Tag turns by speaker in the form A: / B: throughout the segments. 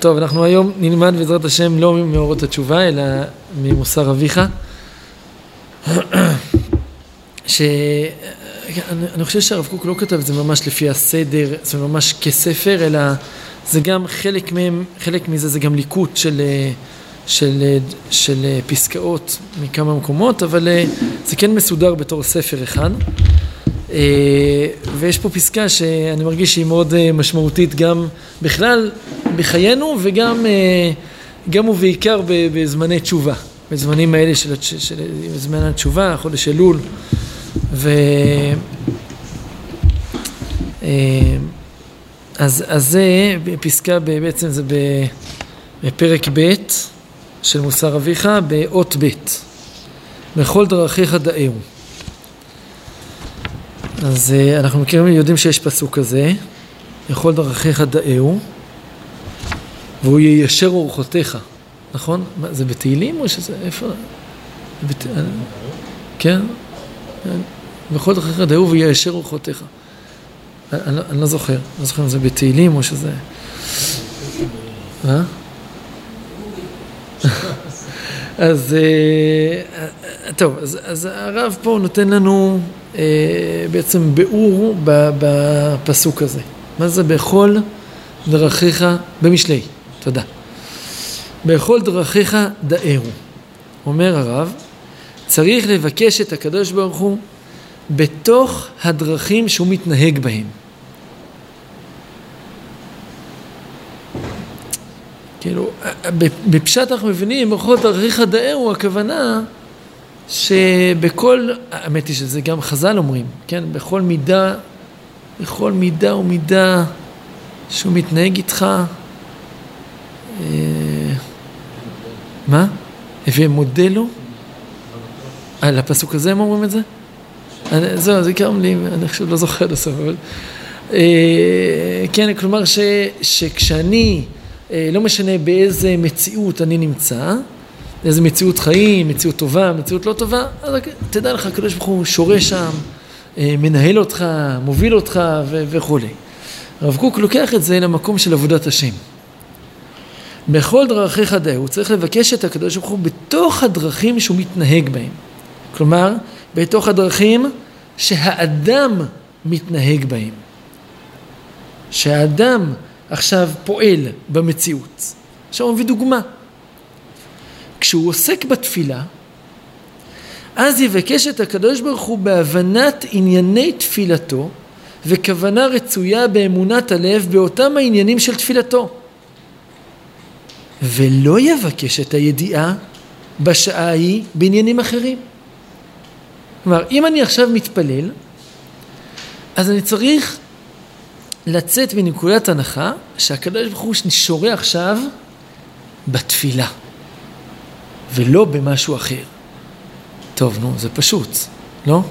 A: טוב, אנחנו היום נלמד בעזרת השם לא ממאורות התשובה, אלא ממוסר אביך. שאני חושב שהרב קוק לא כתב את זה ממש לפי הסדר, זה ממש כספר, אלא זה גם חלק מהם, חלק מזה זה גם ליקוט של, של, של פסקאות מכמה מקומות, אבל זה כן מסודר בתור ספר אחד. ויש פה פסקה שאני מרגיש שהיא מאוד משמעותית גם בכלל בחיינו וגם גם ובעיקר בזמני תשובה, בזמנים האלה של, של זמן התשובה, חודש אלול. ו... אז, אז זה פסקה בעצם זה בפרק ב' של מוסר אביך באות ב' בכל דרכיך דאהו אז אנחנו מכירים ויודעים שיש פסוק כזה בכל דרכיך דאהו והוא יישר אורחותיך, נכון? מה, זה בתהילים או שזה, איפה? בת... כן? בכל דרכיך דאהו ויישר אורחותיך. אני, אני, אני לא זוכר, לא זוכר אם זה בתהילים או שזה... אז טוב, אז, אז הרב פה נותן לנו אה, בעצם ביאור בפסוק הזה. מה זה בכל דרכיך, במשלי, תודה. בכל דרכיך דאהו. אומר הרב, צריך לבקש את הקדוש ברוך הוא בתוך הדרכים שהוא מתנהג בהם. כאילו, בפשט אנחנו מבינים, בכל דרכיך דאהו, הכוונה שבכל, האמת היא שזה גם חז"ל אומרים, כן, בכל מידה, בכל מידה ומידה שהוא מתנהג איתך, אה, מה? ומודה לו? על הפסוק הזה הם אומרים את זה? זהו, זה קרם לי, אני עכשיו לא זוכר עד הסוף, אבל... אה, כן, כלומר ש, שכשאני, אה, לא משנה באיזה מציאות אני נמצא, איזה מציאות חיים, מציאות טובה, מציאות לא טובה, אז תדע לך, הקדוש ברוך הוא שורה שם, מנהל אותך, מוביל אותך וכולי. הרב קוק לוקח את זה למקום של עבודת השם. בכל דרכיך דהו, הוא צריך לבקש את הקדוש ברוך הוא בתוך הדרכים שהוא מתנהג בהם. כלומר, בתוך הדרכים שהאדם מתנהג בהם. שהאדם עכשיו פועל במציאות. עכשיו הוא מביא דוגמה. כשהוא עוסק בתפילה, אז יבקש את הקדוש ברוך הוא בהבנת ענייני תפילתו וכוונה רצויה באמונת הלב באותם העניינים של תפילתו. ולא יבקש את הידיעה בשעה ההיא בעניינים אחרים. כלומר, אם אני עכשיו מתפלל, אז אני צריך לצאת מנקודת הנחה שהקדוש ברוך הוא שורה עכשיו בתפילה, ולא במשהו אחר. טוב, נו, זה פשוט, לא?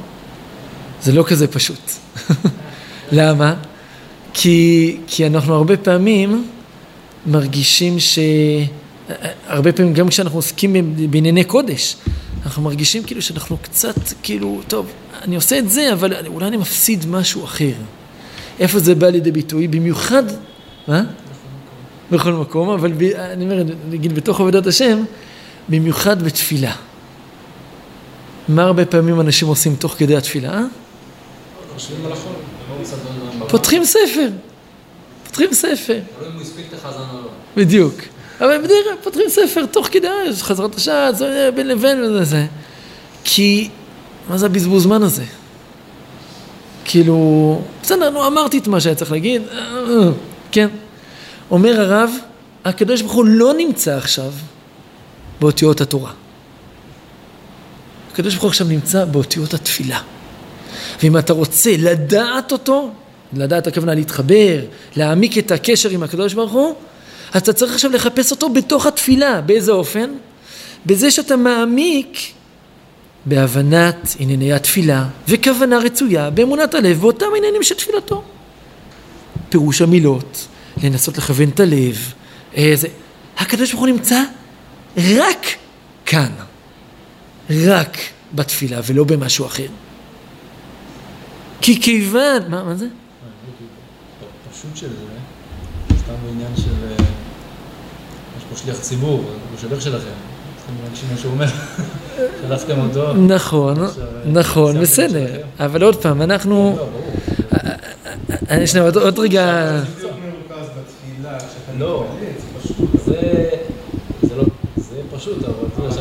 A: זה לא כזה פשוט. למה? כי, כי אנחנו הרבה פעמים מרגישים ש... הרבה פעמים גם כשאנחנו עוסקים בענייני קודש, אנחנו מרגישים כאילו שאנחנו קצת, כאילו, טוב, אני עושה את זה, אבל אולי אני מפסיד משהו אחר. איפה זה בא לידי ביטוי? במיוחד, מה? בכל מקום, אבל ב, אני אומר, נגיד בתוך עבודת השם, במיוחד בתפילה. מה הרבה פעמים אנשים עושים תוך כדי התפילה?
B: החול.
A: פותחים ספר, פותחים ספר.
B: לא.
A: בדיוק. אבל בדרך כלל פותחים ספר תוך כדי, חזרת השעה, זה בין לבין וזה. כי, מה זה הבזבוז זמן הזה? כאילו, בסדר, נו, אמרתי את מה שהיה צריך להגיד, כן. אומר הרב, הקדוש ברוך הוא לא נמצא עכשיו באותיות התורה. הקדוש ברוך הוא עכשיו נמצא באותיות התפילה. ואם אתה רוצה לדעת אותו, לדעת הכוונה להתחבר, להעמיק את הקשר עם הקדוש ברוך הוא, אז אתה צריך עכשיו לחפש אותו בתוך התפילה. באיזה אופן? בזה שאתה מעמיק בהבנת ענייני התפילה וכוונה רצויה באמונת הלב באותם עניינים של תפילתו. פירוש המילות, לנסות לכוון את הלב, איזה... הקדוש ברוך הוא נמצא רק כאן, רק בתפילה ולא במשהו אחר. כי כיוון, מה, מה זה?
C: הפשוט של זה, סתם בעניין של... אה, יש פה שליח ציבור, הוא שליח שלכם. צריכים להקשיב מה שהוא אומר. שלחתם אותו.
A: נכון, נכון, בסדר. אבל עוד פעם, אנחנו...
C: לא.
A: אה, שנייה, עוד- רגע...
C: לא.
D: מתפלל, זה פשוט.
C: זה, זה לא, זה פשוט,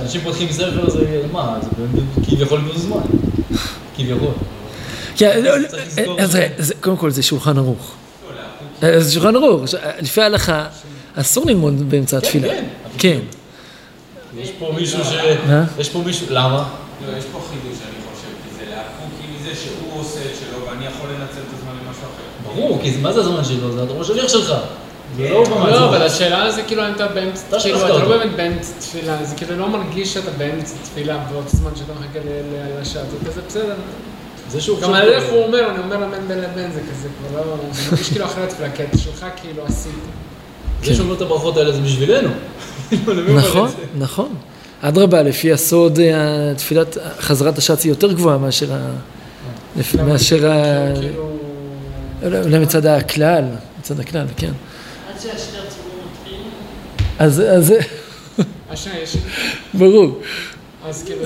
C: כשאנשים פותחים ספר זה, מה, זה באמת כביכול מוזמן. כביכול.
A: כן, לא,
C: זה.
A: זה- קודם כל זה שולחן ערוך. אה, זה שולחן ערוך. לפי ההלכה, אסור ללמוד באמצע התפילה.
C: כן.
A: כן.
C: יש פה מישהו ש...
A: מה?
C: יש פה מישהו, למה?
E: לא, יש פה חידוש, אני חושב, כי זה להפוקי מזה שהוא עושה את שלו ואני יכול לנצל את הזמן למשהו אחר.
C: ברור, כי מה זה הזמן שלו? זה הדור השליח שלך. זה לא במה
B: לא, אבל השאלה זה כאילו אם אתה באמצע, כאילו אתה. לא באמת באמצע תפילה, זה כאילו לא מרגיש שאתה באמצע תפילה באותו זמן שאתה מחכה ל- ל- לשעה, זה בסדר.
C: זה שהוא
B: גם על איך הוא אומר, אני אומר אמן בין לבין, זה כזה כבר לא, זה מרגיש כאילו אחרי התפילה, כי אתה שלך כאילו עשית.
C: זה שאומר את הברכות האלה זה בשבילנו. כאילו,
A: נכון? נכון. אדרבה, לפי הסוד, אה, תפילת חזרת השץ היא יותר גבוהה מאשר ה... מאשר ה...
B: כאילו...
A: אולי מצד הכלל, מצד הכלל, כן.
F: הציבור מתחיל,
A: אז אז זה,
B: השנייה, יש...
A: ברור.
B: אז כאילו,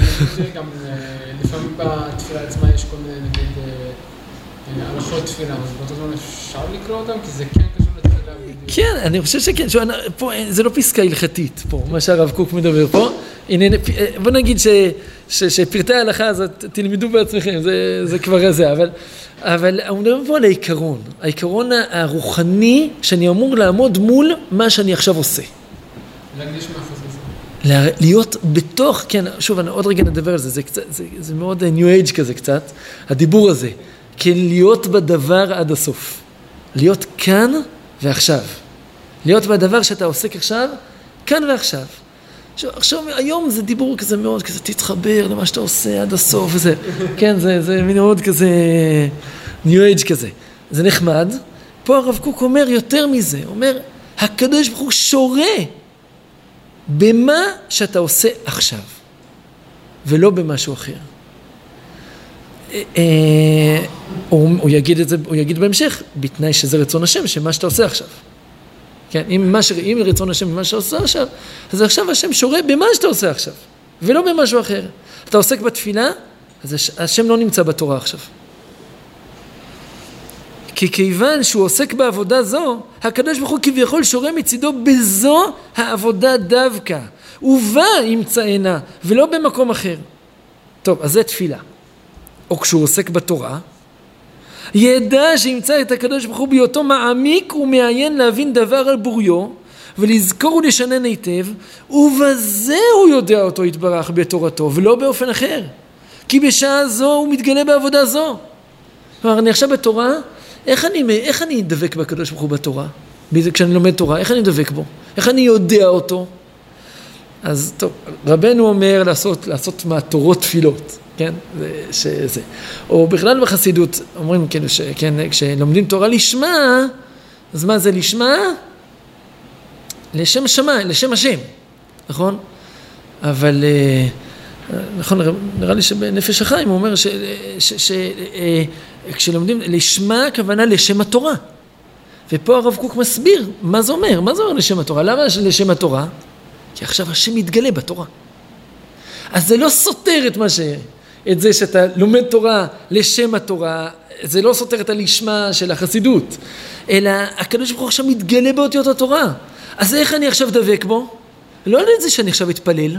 B: גם אה, לפעמים בתפילה עצמה יש כל מיני, נגיד, אה, אה, הלכות תפילה, אז באותו זמן אפשר לקרוא אותם? כי זה כן קשור לתפילה.
A: כן, אני חושב שכן, פה זה לא פסקה הלכתית, פה, מה שהרב קוק מדבר פה. פ- אה, בוא נגיד ש, ש, שפרטי ההלכה הזאת תלמדו בעצמכם, זה, זה כבר זה, אבל, אבל הוא מדבר פה על העיקרון, העיקרון הרוחני שאני אמור לעמוד מול מה שאני עכשיו עושה.
B: להקדיש מאחוז לזה.
A: לה- להיות בתוך, כן, שוב, אני עוד רגע נדבר על זה, זה, קצת, זה, זה מאוד ניו אייג' כזה קצת, הדיבור הזה, כן, להיות בדבר עד הסוף. להיות כאן ועכשיו. להיות בדבר שאתה עוסק עכשיו, כאן ועכשיו. עכשיו, היום זה דיבור כזה מאוד כזה, תתחבר למה שאתה עושה עד הסוף וזה, כן, זה, זה מין מאוד כזה ניו אייג' כזה. זה נחמד. פה הרב קוק אומר יותר מזה, אומר, הקדוש ברוך הוא שורה במה שאתה עושה עכשיו, ולא במשהו אחר. אה, אה, הוא, הוא יגיד את זה, הוא יגיד בהמשך, בתנאי שזה רצון השם, שמה שאתה עושה עכשיו. כן, אם, מה ש, אם רצון השם במה שאתה עושה עכשיו, אז עכשיו השם שורה במה שאתה עושה עכשיו, ולא במשהו אחר. אתה עוסק בתפילה, אז הש, השם לא נמצא בתורה עכשיו. כי כיוון שהוא עוסק בעבודה זו, הקדוש ברוך הוא כביכול שורה מצידו בזו העבודה דווקא, ובה ימצאנה, ולא במקום אחר. טוב, אז זה תפילה. או כשהוא עוסק בתורה, ידע שימצא את הקדוש ברוך הוא בהיותו מעמיק ומעיין להבין דבר על בוריו, ולזכור ולשנן היטב, ובזה הוא יודע אותו יתברך בתורתו, ולא באופן אחר. כי בשעה זו הוא מתגלה בעבודה זו. כלומר, אני עכשיו בתורה, איך אני, איך אני דבק בקדוש ברוך הוא בתורה? כשאני לומד תורה, איך אני דבק בו? איך אני יודע אותו? אז טוב, רבנו אומר לעשות, לעשות מהתורות תפילות, כן? זה, שזה. או בכלל בחסידות, אומרים כאילו, ש, כן, כשלומדים תורה לשמה, אז מה זה לשמה? לשם שמיים, לשם השם, נכון? אבל, אה, נכון, נראה לי שבנפש החיים הוא אומר ש, ש, ש, אה, לשמה הכוונה לשם התורה. ופה הרב קוק מסביר מה זה אומר, מה זה אומר לשם התורה, למה לשם התורה? כי עכשיו השם מתגלה בתורה. אז זה לא סותר את מה ש... את זה שאתה לומד תורה לשם התורה, זה לא סותר את הלשמה של החסידות, אלא הקדוש ברוך הוא עכשיו מתגלה באותיות התורה. אז איך אני עכשיו דבק בו? לא על זה שאני עכשיו אתפלל,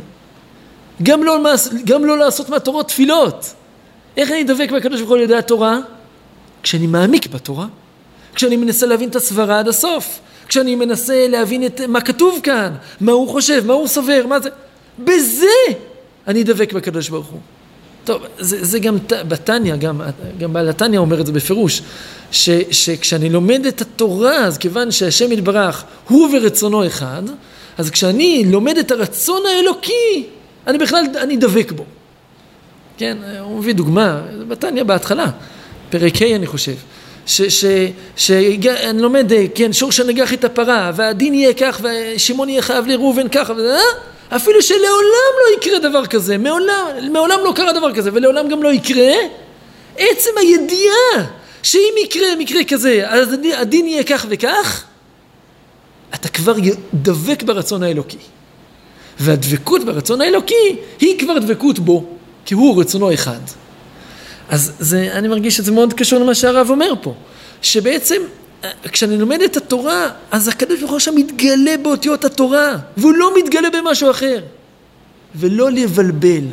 A: גם לא, גם לא לעשות מהתורות תפילות. איך אני דבק בקדוש ברוך הוא על ידי התורה? כשאני מעמיק בתורה, כשאני מנסה להבין את הסברה עד הסוף, כשאני מנסה להבין את מה כתוב כאן, מה הוא חושב, מה הוא סובר, מה זה... בזה אני דבק בקדוש ברוך הוא. טוב, זה, זה גם בתניא, גם, גם בעל התניא אומר את זה בפירוש, ש, שכשאני לומד את התורה, אז כיוון שהשם יתברך הוא ורצונו אחד, אז כשאני לומד את הרצון האלוקי, אני בכלל, אני דבק בו. כן, הוא מביא דוגמה, בתניא בהתחלה, פרק ה' אני חושב, שאני לומד, כן, שור שנגח את הפרה, והדין יהיה כך, ושמעון יהיה חייב לראובן ככה, וזה, אפילו שלעולם לא יקרה דבר כזה, מעולם, מעולם לא קרה דבר כזה, ולעולם גם לא יקרה, עצם הידיעה שאם יקרה מקרה כזה, אז הדין- הדין יהיה כך וכך, אתה כבר דבק ברצון האלוקי. והדבקות ברצון האלוקי היא כבר דבקות בו, כי הוא רצונו אחד. אז זה, אני מרגיש שזה מאוד קשור למה שהרב אומר פה, שבעצם כשאני לומד את התורה, אז הקדוש ברוך הוא עכשיו מתגלה באותיות התורה, והוא לא מתגלה במשהו אחר. ולא לבלבל,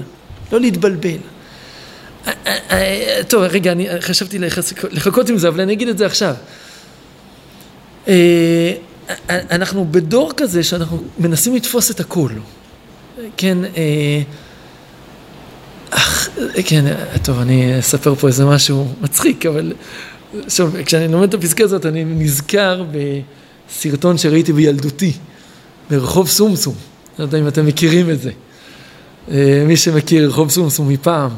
A: לא להתבלבל. אה, אה, אה, טוב, רגע, אני חשבתי לחכות עם זה, אבל אני אגיד את זה עכשיו. אנחנו בדור כזה שאנחנו מנסים לתפוס את הכל. כן, אך, כן, טוב, אני אספר פה איזה משהו מצחיק, אבל שוב, כשאני לומד את הפסקה הזאת, אני נזכר בסרטון שראיתי בילדותי, ברחוב סומסום. לא יודע אם אתם מכירים את זה. אה, מי שמכיר רחוב סומסום מפעם.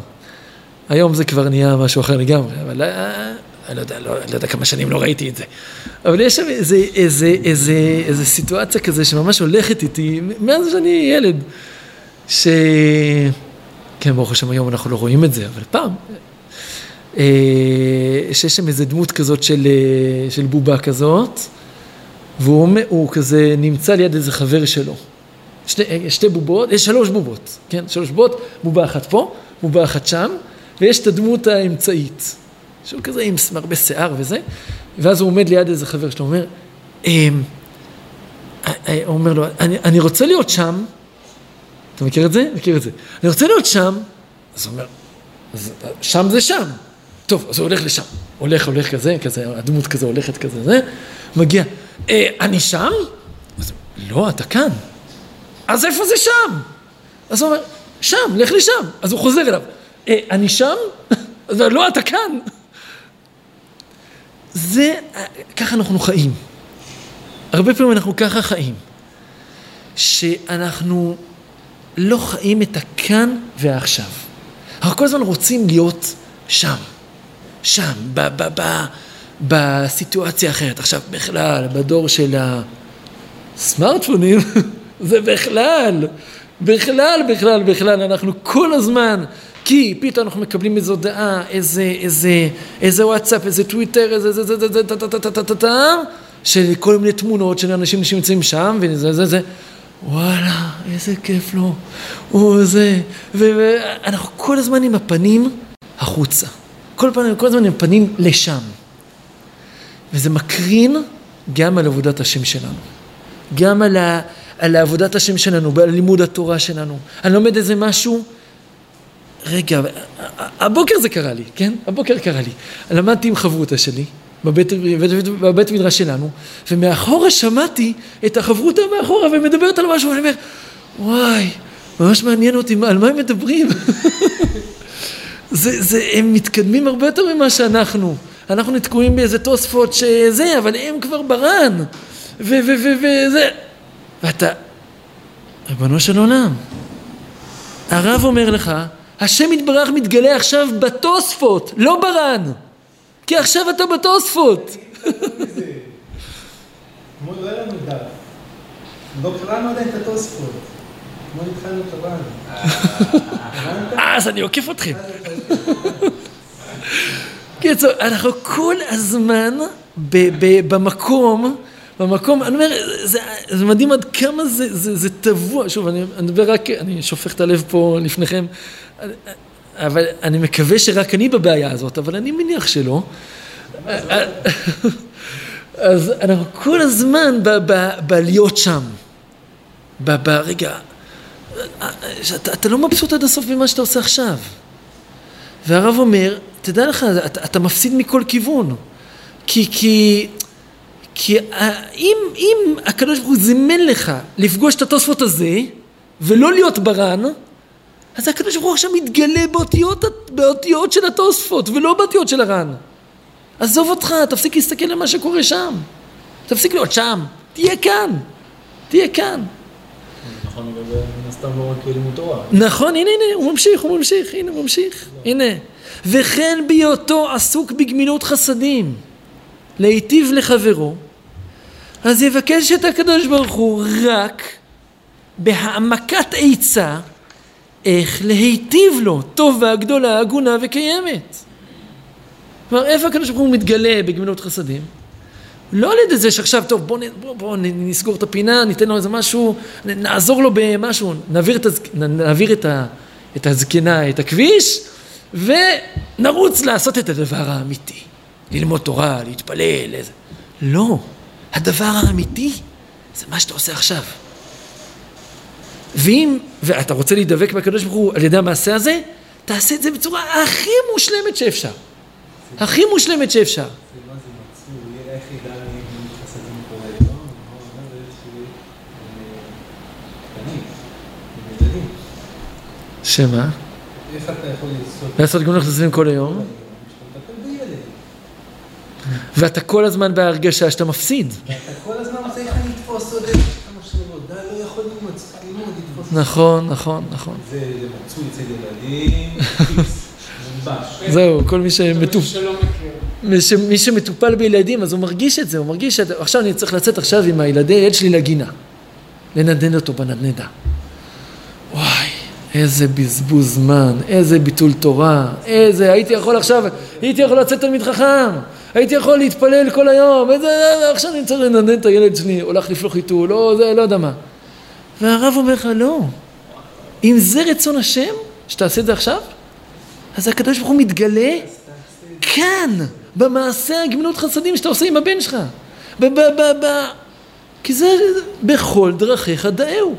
A: היום זה כבר נהיה משהו אחר לגמרי, אבל אה, אני לא יודע, לא, לא יודע כמה שנים לא ראיתי את זה. אבל יש שם איזה, איזה, איזה, איזה סיטואציה כזה שממש הולכת איתי מאז שאני ילד, ש... כן, ברוך השם היום אנחנו לא רואים את זה, אבל פעם, שיש שם איזה דמות כזאת של, אה, של בובה כזאת, והוא הוא כזה נמצא ליד איזה חבר שלו. שתי, אה, שתי בובות, יש שלוש בובות, כן? שלוש בובות, בובה אחת פה, בובה אחת שם, ויש את הדמות האמצעית, שהוא כזה עם הרבה שיער וזה, ואז הוא עומד ליד איזה חבר שלו, אומר, אמ, אה, אה, הוא אומר לו, אני, אני רוצה להיות שם, אתה מכיר את זה? מכיר את זה. אני רוצה להיות שם, אז הוא אומר, אה, שם זה שם. טוב, אז הוא הולך לשם. הולך, הולך כזה, כזה, הדמות כזה הולכת כזה, זה, מגיע, אה, אני שם? אז לא, אתה כאן. אז איפה זה שם? אז הוא אומר, שם, לך לשם. אז הוא חוזר אליו, אה, אני שם? אז הוא אומר, לא, אתה כאן. זה, ככה אנחנו חיים. הרבה פעמים אנחנו ככה חיים. שאנחנו לא חיים את הכאן והעכשיו. אנחנו כל הזמן רוצים להיות שם, שם, ב- ב- ב- בסיטואציה אחרת. עכשיו, בכלל, בדור של הסמארטפונים, זה בכלל, בכלל, בכלל, בכלל, אנחנו כל הזמן, כי פתאום אנחנו מקבלים איזו הודעה, איזה, איזה, איזה וואטסאפ, איזה טוויטר, איזה, זה, זה, זה, זה, טה, טה, טה, טה, טה, טה, טה, של כל מיני תמונות של אנשים שנמצאים שם, וזה, זה, זה, וואלה, איזה כיף לו, הוא זה, ואנחנו כל הזמן עם הפנים החוצה. כל, פעם, כל הזמן עם הפנים לשם. וזה מקרין גם על עבודת השם שלנו. גם על, ה, על עבודת השם שלנו, על לימוד התורה שלנו. אני לומד איזה משהו, רגע, הבוקר זה קרה לי, כן? הבוקר קרה לי. למדתי עם חברותה שלי, בבית, בבית, בבית מדרש שלנו, ומאחורה שמעתי את החברותה מאחורה ומדברת על משהו, ואני אומר, וואי, ממש מעניין אותי, על מה הם מדברים? זה, זה, הם מתקדמים הרבה יותר ממה שאנחנו. אנחנו תקועים באיזה תוספות שזה, אבל הם כבר ברן. ו- ו- ו- וזה. ואתה, ריבונו של עולם, הרב אומר לך, השם יתברך מתגלה עכשיו בתוספות, לא ברן. כי עכשיו אתה בתוספות.
D: כמו לא היה לנו דף. לא קראנו עדיין את התוספות. כמו התחלנו את הר"ן. הבנת?
A: אה, אז אני עוקף אתכם. קיצור, אנחנו כל הזמן במקום, במקום, אני אומר, זה, זה מדהים עד כמה זה, זה, זה טבוע, שוב, אני מדבר רק, אני שופך את הלב פה לפניכם, אבל אני מקווה שרק אני בבעיה הזאת, אבל אני מניח שלא. אז אנחנו כל הזמן בלהיות שם, ברגע, שאתה אתה לא מבסוט עד הסוף ממה שאתה עושה עכשיו. והרב אומר, תדע לך, אתה, אתה מפסיד מכל כיוון. כי, כי, כי ה- אם, אם הקדוש ברוך הוא זימן לך לפגוש את התוספות הזה, ולא להיות ברן, אז הקדוש ברוך הוא עכשיו מתגלה באותיות, באותיות של התוספות, ולא באותיות של הר"ן. עזוב אותך, תפסיק להסתכל על מה שקורה שם. תפסיק להיות שם, תהיה כאן. תהיה כאן.
C: נכון מן הסתם לא רק לימוד תורה.
A: נכון, הנה, הנה, הוא ממשיך, הוא ממשיך, הנה, הוא ממשיך, הנה. וכן בהיותו עסוק בגמילות חסדים, להיטיב לחברו, אז יבקש את הקדוש ברוך הוא רק בהעמקת עצה איך להיטיב לו טובה גדולה, הגונה וקיימת. כלומר, איפה הקדוש ברוך הוא מתגלה בגמילות חסדים? לא על ידי זה שעכשיו, טוב, בואו בוא, בוא, נסגור את הפינה, ניתן לו איזה משהו, נעזור לו במשהו, נעביר את, הז, נעביר את, ה, את הזקנה, את הכביש, ונרוץ לעשות את הדבר האמיתי. ללמוד תורה, להתפלל, איזה... לא, הדבר האמיתי זה מה שאתה עושה עכשיו. ואם, ואתה רוצה להידבק בקדוש ברוך הוא על ידי המעשה הזה, תעשה את זה בצורה הכי מושלמת שאפשר. הכי מושלמת שאפשר.
D: זה מה זה מצוי, יהיה איך ידע לי אם חסדים קורה לו, מה אומר זה איזשהו קטנים, ילדים.
A: שמה?
D: איך אתה יכול לעשות?
A: לעשות גמילות חסדים כל היום. ואתה כל הזמן בהרגשה שאתה מפסיד.
D: ואתה כל הזמן צריך לתפוס עוד איזה כמה שאלות. די, לא יכול ללמוד, ללמוד, לתפוס.
A: נכון, נכון, נכון.
D: זה זה מצוי אצל ילדים.
A: זהו, כל מי שמטופ...
B: שלא מכיר.
A: מי, שמטופל בילדים, אז הוא מרגיש את זה, הוא מרגיש את... עכשיו אני צריך לצאת עכשיו עם הילדי ילד שלי לגינה. לנדנד אותו בנדנדה. איזה בזבוז זמן, איזה ביטול תורה, איזה... הייתי יכול עכשיו, הייתי יכול לצאת תלמיד חכם, הייתי יכול להתפלל כל היום, איזה... עכשיו אני צריך לנדנד את הילד שלי, הולך לפלוח איתו, לא, זה, לא יודע מה. והרב אומר לך, לא. אם זה רצון השם, שתעשה את זה עכשיו, אז הקדוש ברוך הוא מתגלה כאן, במעשה הגמילות חסדים שאתה עושה עם הבן שלך. ב- ב- ב- ב- כי זה בכל דרכיך דאהו.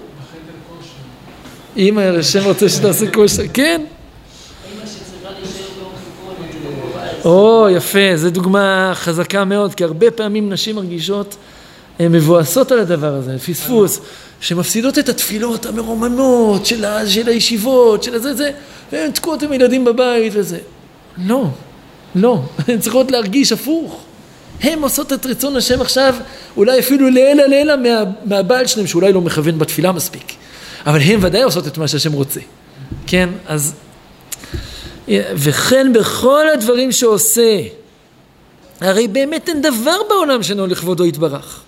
A: אם השם רוצה שתעשה כושר, כן. או, יפה, זו דוגמה חזקה מאוד, כי הרבה פעמים נשים מרגישות הן מבואסות על הדבר הזה, פספוס, שמפסידות את התפילות המרוממות של, ה, של הישיבות, של הזה, זה, והן תקועות עם הילדים בבית וזה. לא, לא, הן צריכות להרגיש הפוך. הן עושות את רצון השם עכשיו, אולי אפילו לעילא לעילא מה, מהבעל שלהם, שאולי לא מכוון בתפילה מספיק. אבל הן ודאי עושות את מה שהשם רוצה. כן, אז... וכן בכל הדברים שעושה, הרי באמת אין דבר בעולם שאינו לכבודו יתברך.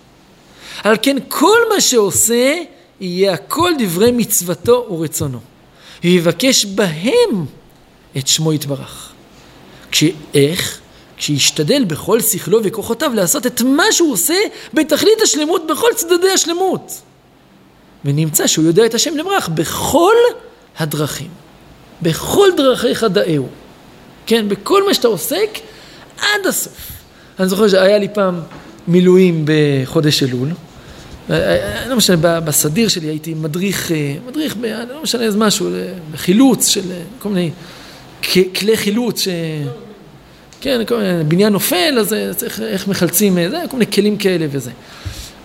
A: על כן כל מה שעושה, יהיה הכל דברי מצוותו ורצונו. ויבקש בהם את שמו יתברך. כשאיך? כשישתדל בכל שכלו וכוחותיו לעשות את מה שהוא עושה בתכלית השלמות בכל צדדי השלמות. ונמצא שהוא יודע את השם למרח בכל הדרכים. בכל דרכיך דאהו. כן, בכל מה שאתה עוסק, עד הסוף. אני זוכר שהיה לי פעם מילואים בחודש אלול. לא משנה, בסדיר שלי הייתי מדריך, מדריך, ב, לא משנה איזה משהו, בחילוץ של כל מיני כלי חילוץ, ש... כן, כל מיני, בניין נופל, אז צריך, איך מחלצים, זה, כל מיני כלים כאלה וזה.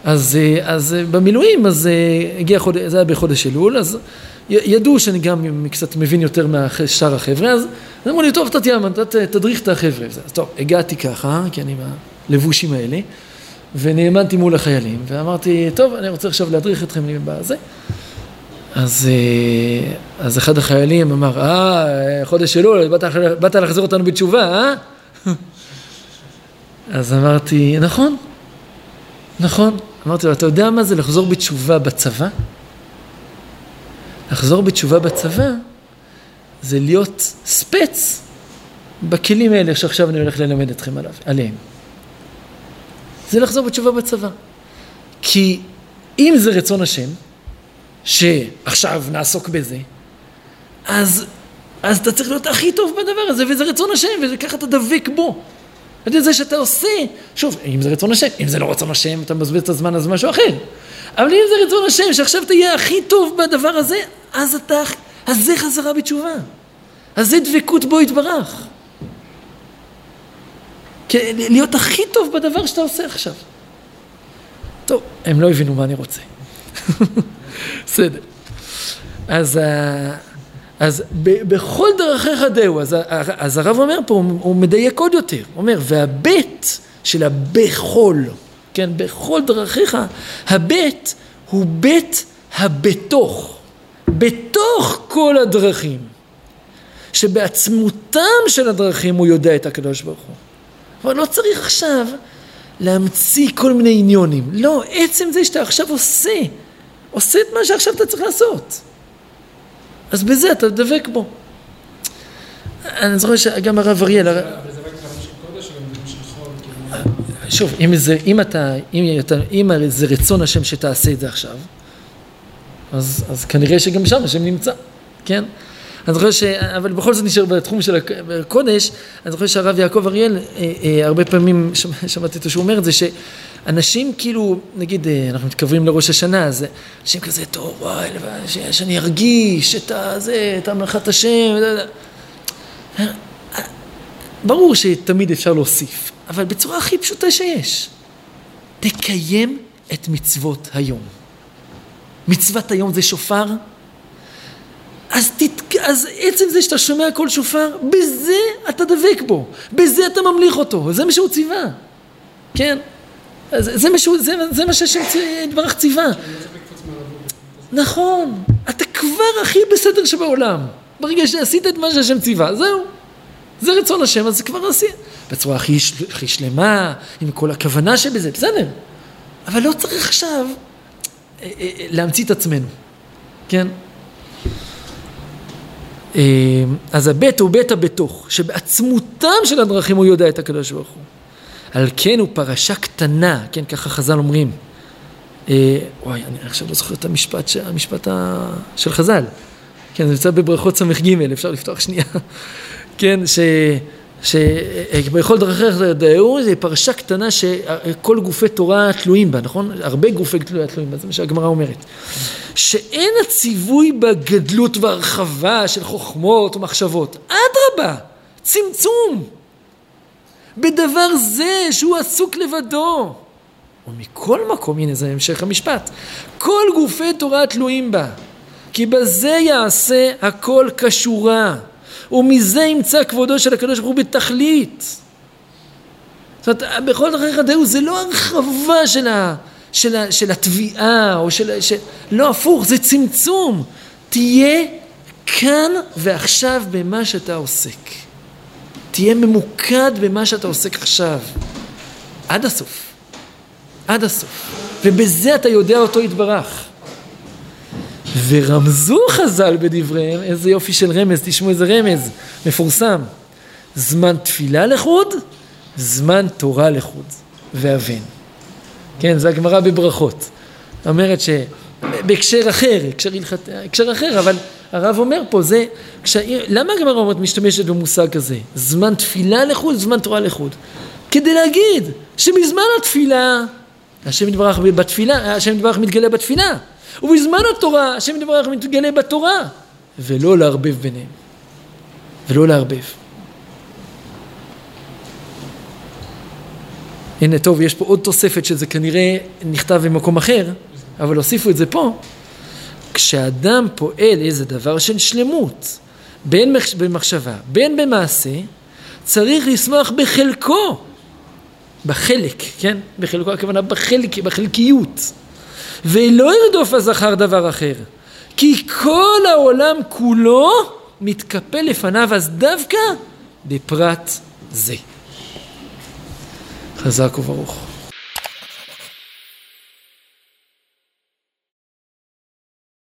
A: אז, אז במילואים, אז הגיע חודש, זה היה בחודש אלול, אז ידעו שאני גם קצת מבין יותר משאר החבר'ה, אז אמרו לי, טוב, תתיאם, אתה תדריך את החבר'ה. אז טוב, הגעתי ככה, כי אני בלבושים האלה, ונאמנתי מול החיילים, ואמרתי, טוב, אני רוצה עכשיו להדריך אתכם בזה. אז, אז אחד החיילים אמר, אה, חודש אלול, באת, באת להחזיר אותנו בתשובה, אה? אז אמרתי, נכון, נכון. אמרתי לו, אתה יודע מה זה לחזור בתשובה בצבא? לחזור בתשובה בצבא זה להיות ספץ בכלים האלה שעכשיו אני הולך ללמד אתכם עליו, עליהם. זה לחזור בתשובה בצבא. כי אם זה רצון השם, שעכשיו נעסוק בזה, אז, אז אתה צריך להיות הכי טוב בדבר הזה, וזה רצון השם, וככה אתה דבק בו. על ידי זה שאתה עושה, שוב, אם זה רצון השם, אם זה לא רצון השם, אתה מבזבז את הזמן, אז משהו אחר. אבל אם זה רצון השם, שעכשיו תהיה הכי טוב בדבר הזה, אז אתה, אז זה חזרה בתשובה. אז זה דבקות בו יתברך. להיות הכי טוב בדבר שאתה עושה עכשיו. טוב, הם לא הבינו מה אני רוצה. בסדר. אז, אז ב, בכל דרכיך דהו, אז, אז הרב אומר פה, הוא, הוא מדייק עוד יותר, הוא אומר, והבית של הבכל, כן, בכל דרכיך, הבית הוא בית הבתוך, בתוך כל הדרכים, שבעצמותם של הדרכים הוא יודע את הקדוש ברוך הוא. אבל לא צריך עכשיו להמציא כל מיני עניונים. לא, עצם זה שאתה עכשיו עושה, עושה את מה שעכשיו אתה צריך לעשות. אז בזה אתה דבק בו. אני זוכר שגם הרב אריאל... שוב, אם זה, אם אתה, אם אתה, אם זה רצון השם שתעשה את זה עכשיו, אז, אז כנראה שגם שם השם נמצא, כן? אני זוכר ש... אבל בכל זאת נשאר בתחום של הקודש, אני זוכר שהרב יעקב אריאל, אה, אה, הרבה פעמים שמעתי אותו שהוא אומר את זה, שאנשים כאילו, נגיד, אה, אנחנו מתקרבים לראש השנה, אז אנשים כזה, טוב, וואי, שאני ארגיש את הזה, את המלאכת השם, ברור שתמיד אפשר להוסיף, אבל בצורה הכי פשוטה שיש. תקיים את מצוות היום. מצוות היום זה שופר, אז, תת... אז עצם זה שאתה שומע קול שופר, בזה אתה דבק בו, בזה אתה ממליך אותו, זה מה שהוא ציווה, כן? זה, זה, מה, שהוא, זה, זה מה שהשם יתברך ציווה. נכון, אתה כבר הכי בסדר שבעולם. ברגע שעשית את מה שהשם ציווה, זהו. זה רצון השם, אז זה כבר עשית. בצורה הכי, הכי שלמה, עם כל הכוונה שבזה, בסדר. אבל לא צריך עכשיו אה, אה, להמציא את עצמנו, כן? אז הבית הוא בית הבתוך, שבעצמותם של הדרכים הוא יודע את הקדוש ברוך הוא. על כן הוא פרשה קטנה, כן, ככה חז"ל אומרים. וואי, אני עכשיו לא זוכר את המשפט, המשפט של חז"ל. כן, זה נמצא בברכות ס"ג, אפשר לפתוח שנייה. כן, ש... שבכל דרכיך תדעו, זה פרשה קטנה שכל גופי תורה תלויים בה, נכון? הרבה גופי תורה תלויים בה, זה מה שהגמרא אומרת. שאין הציווי בגדלות והרחבה של חוכמות ומחשבות, אדרבה, צמצום. בדבר זה שהוא עסוק לבדו. ומכל מקום, הנה זה המשך המשפט, כל גופי תורה תלויים בה, כי בזה יעשה הכל כשורה. ומזה ימצא כבודו של הקדוש ברוך הוא בתכלית. זאת אומרת, בכל דרכיך דהו זה לא הרחבה של, ה, של, ה, של התביעה, או של, של... לא, הפוך, זה צמצום. תהיה כאן ועכשיו במה שאתה עוסק. תהיה ממוקד במה שאתה עוסק עכשיו. עד הסוף. עד הסוף. ובזה אתה יודע אותו יתברך. ורמזו חז"ל בדבריהם, איזה יופי של רמז, תשמעו איזה רמז מפורסם. זמן תפילה לחוד, זמן תורה לחוד, והבן. כן, זה הגמרא בברכות. אומרת שבהקשר אחר, הקשר, הלכת, הקשר אחר, אבל הרב אומר פה, זה, כש... למה הגמרא אומרת משתמשת במושג כזה? זמן תפילה לחוד, זמן תורה לחוד. כדי להגיד שבזמן התפילה, השם יתברך בתפילה, השם יתברך מתגלה בתפילה. ובזמן התורה, השם יתברך מתגלה בתורה, ולא לערבב ביניהם. ולא לערבב. הנה טוב, יש פה עוד תוספת שזה כנראה נכתב במקום אחר, אבל הוסיפו את זה פה. כשאדם פועל איזה דבר של שלמות, בין במחשבה, בין במעשה, צריך לשמוח בחלקו, בחלק, כן? בחלקו הכוונה בחלק, בחלקיות. ולא ירדוף הזכר דבר אחר, כי כל העולם כולו מתקפל לפניו אז דווקא בפרט זה. חזק וברוך.